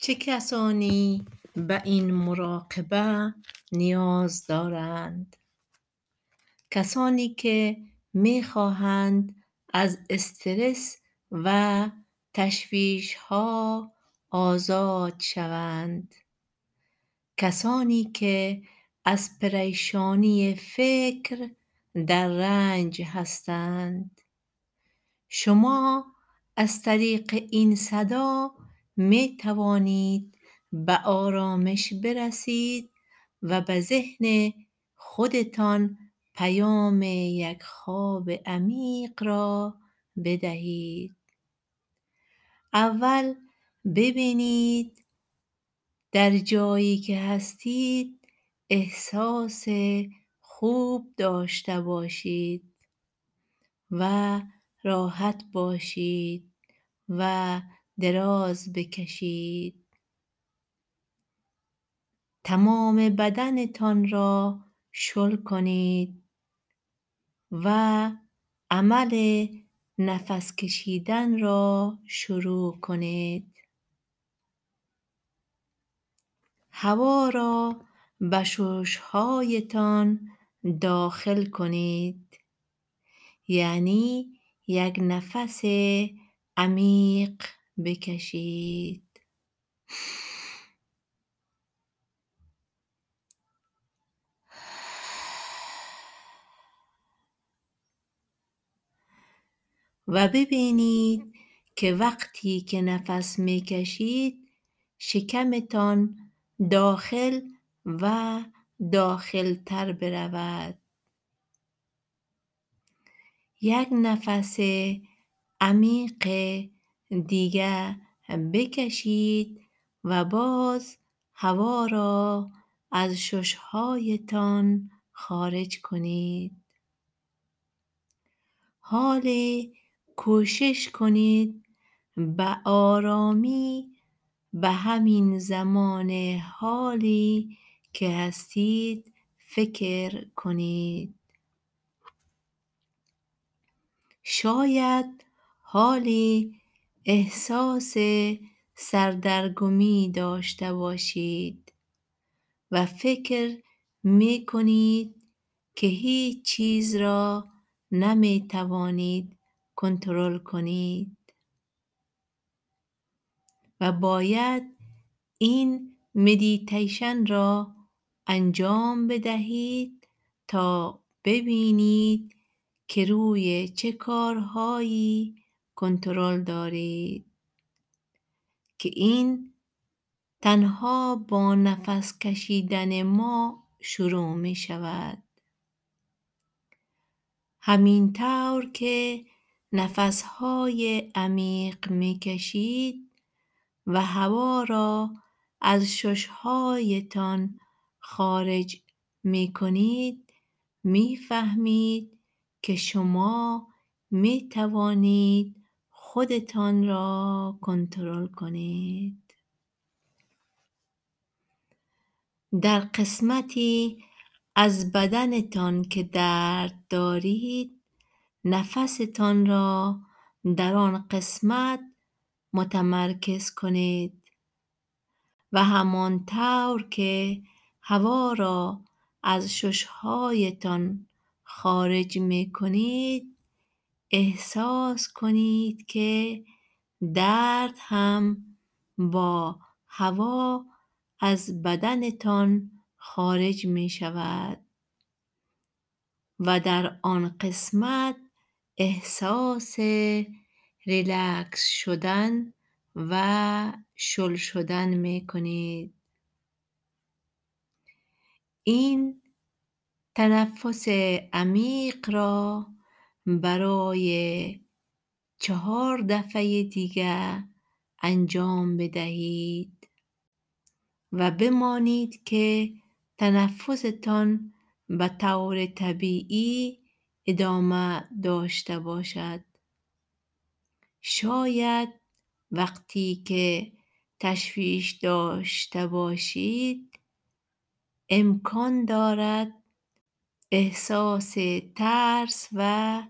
چه کسانی به این مراقبه نیاز دارند؟ کسانی که می خواهند از استرس و تشویشها آزاد شوند. کسانی که از پریشانی فکر در رنج هستند. شما از طریق این صدا می توانید به آرامش برسید و به ذهن خودتان پیام یک خواب عمیق را بدهید. اول ببینید در جایی که هستید احساس خوب داشته باشید و راحت باشید و دراز بکشید. تمام بدنتان را شل کنید و عمل نفس کشیدن را شروع کنید. هوا را به ششهایتان داخل کنید. یعنی یک نفس عمیق بکشید. و ببینید که وقتی که نفس می کشید شکمتان داخل و داخل تر برود. یک نفس عمیق دیگر بکشید و باز هوا را از ششهایتان خارج کنید. حالی کوشش کنید به آرامی به همین زمان حالی که هستید فکر کنید. شاید حالی احساس سردرگمی داشته باشید و فکر می کنید که هیچ چیز را نمی توانید کنترل کنید. و باید این مدیتیشن را انجام بدهید تا ببینید که روی چه کارهایی کنترل دارید که این تنها با نفس کشیدن ما شروع می شود. همین طور که نفسهای عمیق می کشید و هوا را از ششهایتان خارج می کنید می فهمید که شما می توانید خودتان را کنترل کنید. در قسمتی از بدنتان که درد دارید نفستان را در آن قسمت متمرکز کنید و همان طور که هوا را از ششهایتان خارج می کنید احساس کنید که درد هم با هوا از بدنتان خارج می شود و در آن قسمت احساس ریلکس شدن و شل شدن می کنید. این تنفس عمیق را برای چهار دفعه دیگر انجام بدهید و بمانید که تنفستان به طور طبیعی ادامه داشته باشد. شاید وقتی که تشویش داشته باشید امکان دارد احساس ترس و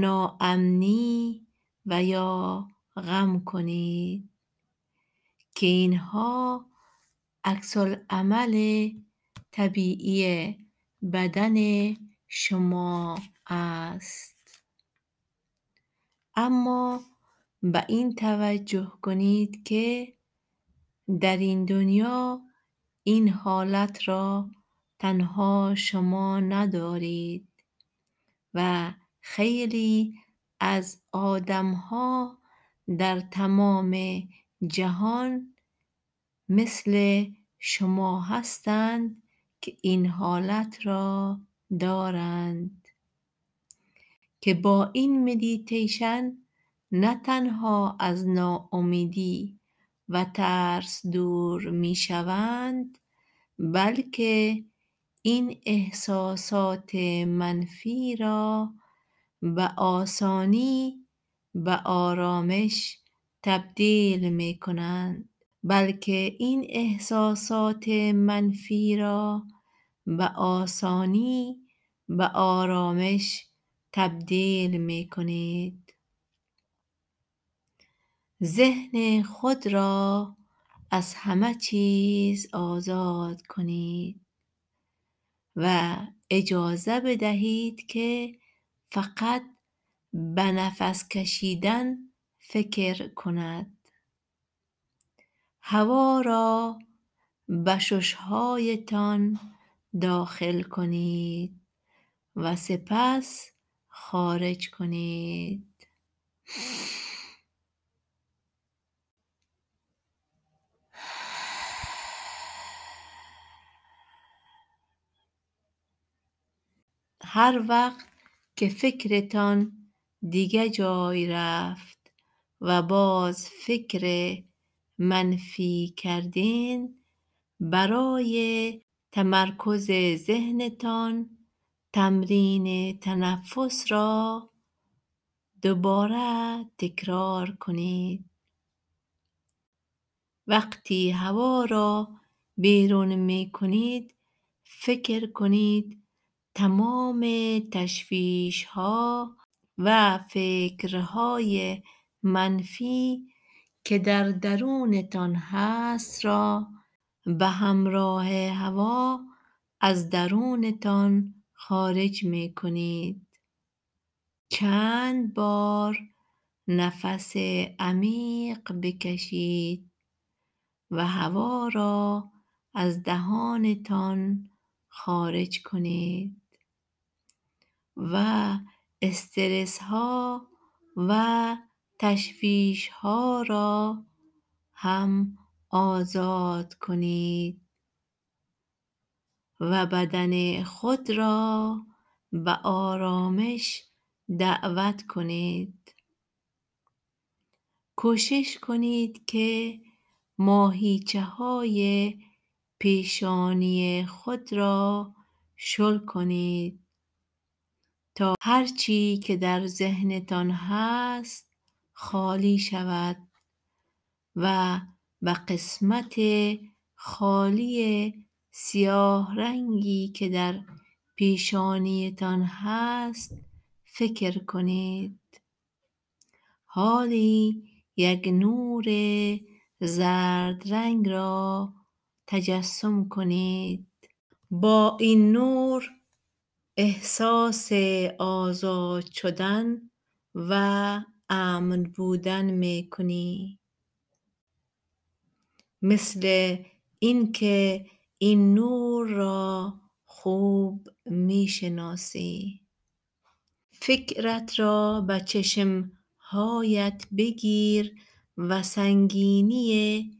ناامنی و یا غم کنید که اینها عکسالعمل طبیعی بدن شما است. اما به این توجه کنید که در این دنیا این حالت را تنها شما ندارید و خیلی از آدمها در تمام جهان مثل شما هستند که این حالت را دارند. که با این مدیتیشن نه تنها از ناامیدی و ترس دور می‌شوند بلکه این احساسات منفی را به آسانی به آرامش تبدیل می‌کنند بلکه این احساسات منفی را به آسانی به آرامش تبدیل می‌کنید. ذهن خود را از همه چیز آزاد کنید و اجازه بدهید که فقط به نفس کشیدن فکر کند. هوا را به ششهایتان داخل کنید و سپس خارج کنید. هر وقت که فکرتان دیگه جای رفت و باز فکر منفی کردین برای تمرکز ذهنتان تمرین تنفس را دوباره تکرار کنید. وقتی هوا را بیرون می‌کنید فکر کنید تمام تشویشها و فکرهای منفی که در درونتان هست را به همراه هوا از درونتان خارج می‌کنید. چند بار نفس عمیق بکشید و هوا را از دهانتان خارج کنید. و استرسها و تشویشها را هم آزاد کنید و بدن خود را به آرامش دعوت کنید. کوشش کنید که ماهیچههای پیشانی خود را شل کنید. تا هرچی که در ذهنتان هست خالی شود و به قسمت خالی سیاه رنگی که در پیشانیتان هست فکر کنید. حالی یک نور زرد رنگ را تجسم کنید. با این نور احساس آزاد شدن و امن بودن می‌کنی. مثل اینکه این نور را خوب می‌شناسی. فکرت را به چشمهایت بگیر و سنگینی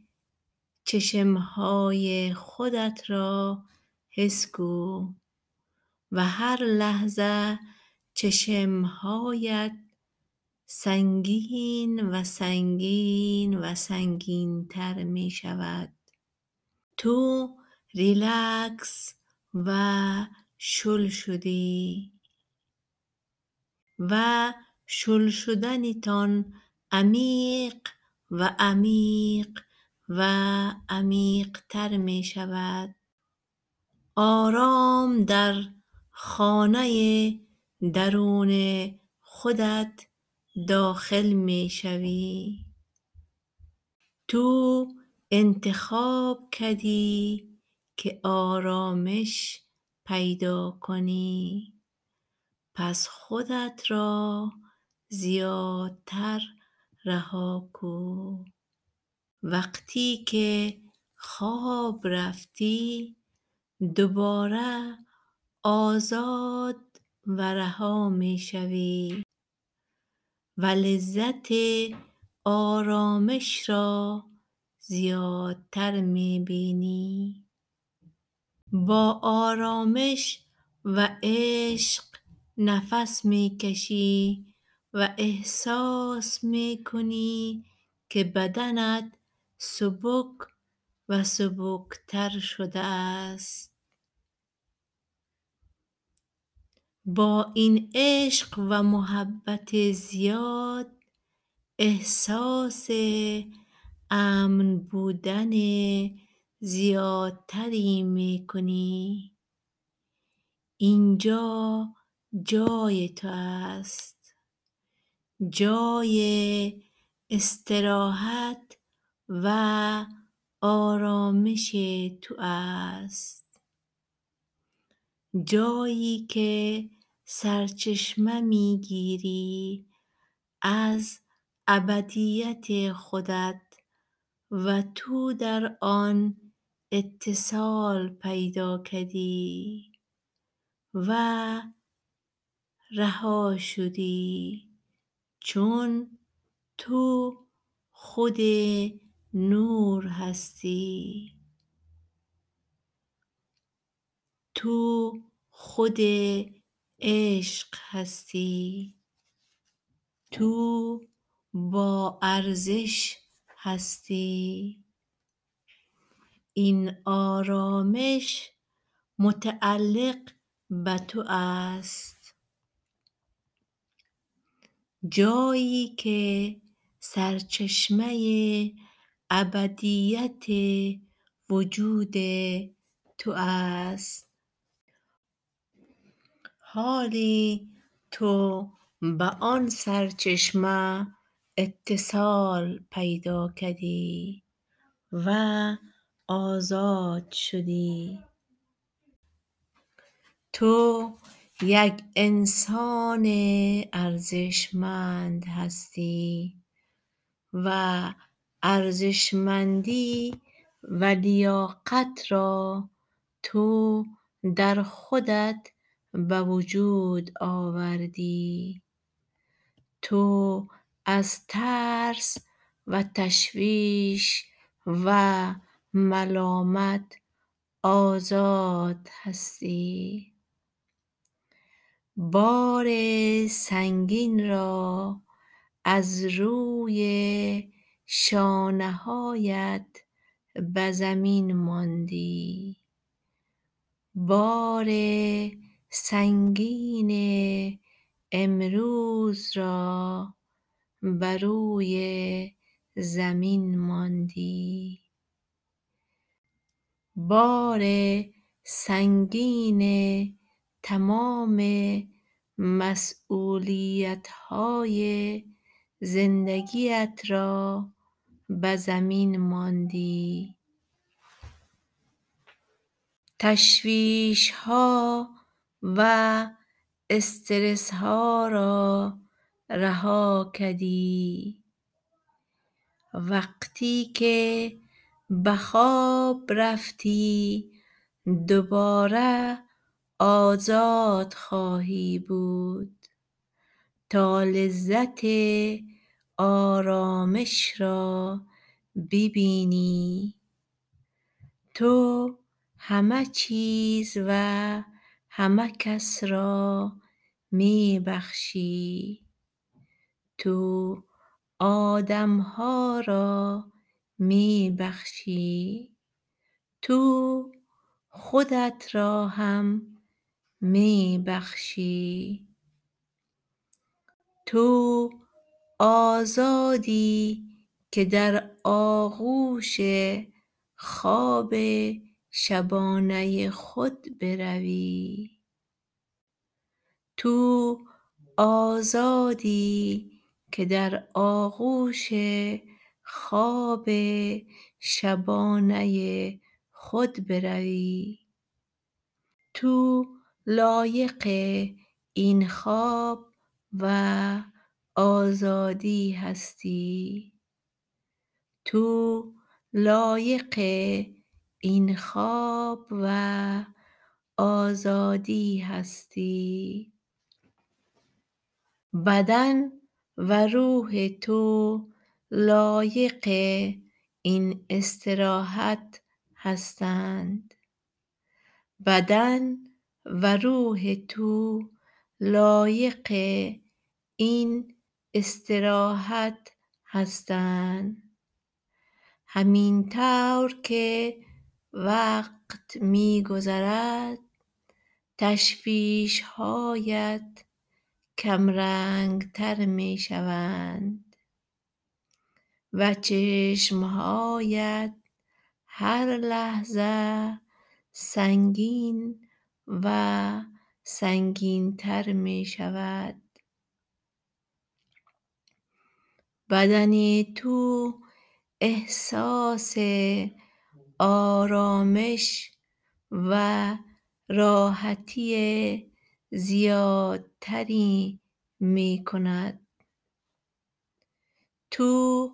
چشمهای خودت را حس کو. و هر لحظه چشمهایت سنگین و سنگین و سنگین تر می‌شود. تو ریلکس و شل شدی. و شل شدنتان عمیق و عمیق و عمیق تر می‌شود. آرام در خانه درون خودت داخل می‌شوی. تو انتخاب کردی که آرامش پیدا کنی. پس خودت را زیادتر رها کو. وقتی که خواب رفتی دوباره آزاد و رها می شوی و لذت آرامش را زیادتر می بینی با آرامش و عشق نفس می کشی و احساس می کنی که بدنت سبک و سبکتر شده است. با این عشق و محبت زیاد احساس امن بودن زیادتری می کنی اینجا جای تو است. جای استراحت و آرامش تو است. جایی که سرچشمه می گیری از ابدیت خودت و تو در آن اتصال پیدا کردی و رها شدی. چون تو خود نور هستی. تو خود عشق هستی؟ تو با ارزش هستی؟ این آرامش متعلق به تو است. جایی که سرچشمه ابدیت وجود تو است. حالی تو به آن سرچشمه اتصال پیدا کردی و آزاد شدی. تو یک انسان ارزشمند هستی و ارزشمندی و لیاقت را تو در خودت به وجود آوردی. تو از ترس و تشویش و ملامت آزاد هستی. بار سنگین را از روی شانه هایت به زمین ماندی. بار سنگین امروز را بر روی زمین ماندی. بار سنگین تمام مسیولیت های زندگیت را به زمین ماندی. تشویش ها و استرس ها را رها کردی. وقتی که به خواب رفتی دوباره آزاد خواهی بود. تا لذت آرامش را ببینی. تو همه چیز و همه کس را می بخشی تو آدم ها را می بخشی تو خودت را هم می بخشی تو آزادی که در آغوش خواب شبانه خود بروی. تو آزادی که در آغوش خواب شبانه خود بروی. تو لایق این خواب و آزادی هستی. تو لایق این خواب و آزادی هستی. بدن و روح تو لایق این استراحت هستند. بدن و روح تو لایق این استراحت هستند. همین طور که وقت می گذرد تشویش هایت کم رنگ تر می شوند و چشم هایت هر لحظه سنگین و سنگین تر می شود بدن تو احساس آرامش و راحتی زیادتری می کند تو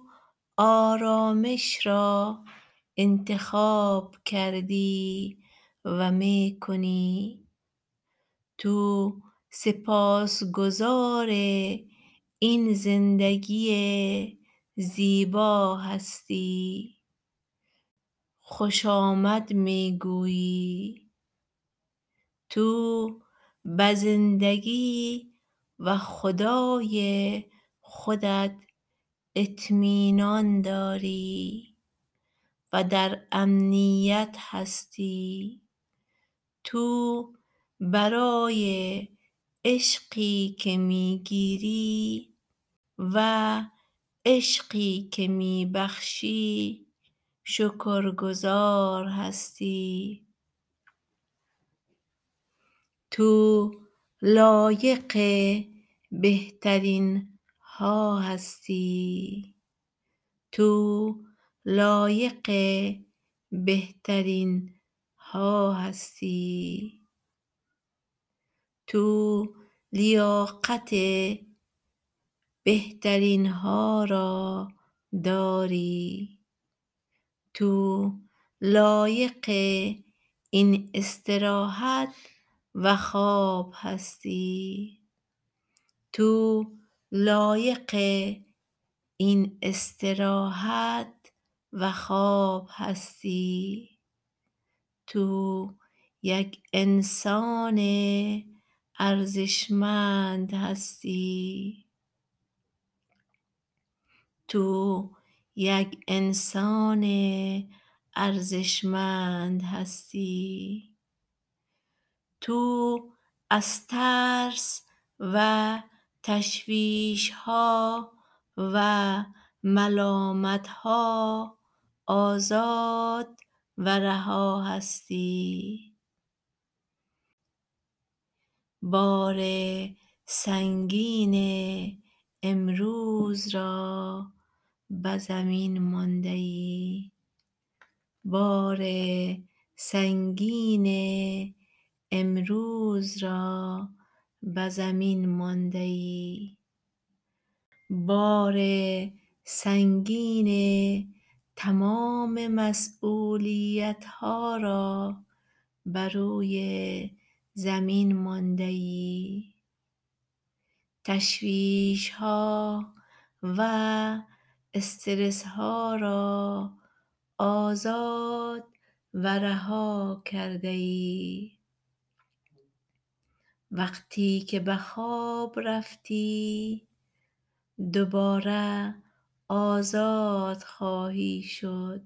آرامش را انتخاب کردی و می کنی تو سپاسگزار این زندگی زیبا هستی. خوش آمد می گویی تو به زندگی و خدای خودت اطمینان داری و در امنیت هستی. تو برای عشقی که می گیری و عشقی که می بخشی شکرگزار هستی. تو لایق بهترین ها هستی. تو لایق بهترین ها هستی. تو لیاقت بهترین ها را داری. تو لایق این استراحت و خواب هستی. تو لایق این استراحت و خواب هستی. تو یک انسان ارزشمند هستی. تو یک انسان ارزشمند هستی. تو از ترس و تشویش ها و ملامت ها آزاد و رها هستی. بار سنگین امروز را به زمین مانده ای. بار سنگین تمام مسیولیت ها را بر روی زمین مانده ای. تشویش ها و استرس ها را آزاد و رها کرده ای وقتی که به خواب رفتی دوباره آزاد خواهی شد.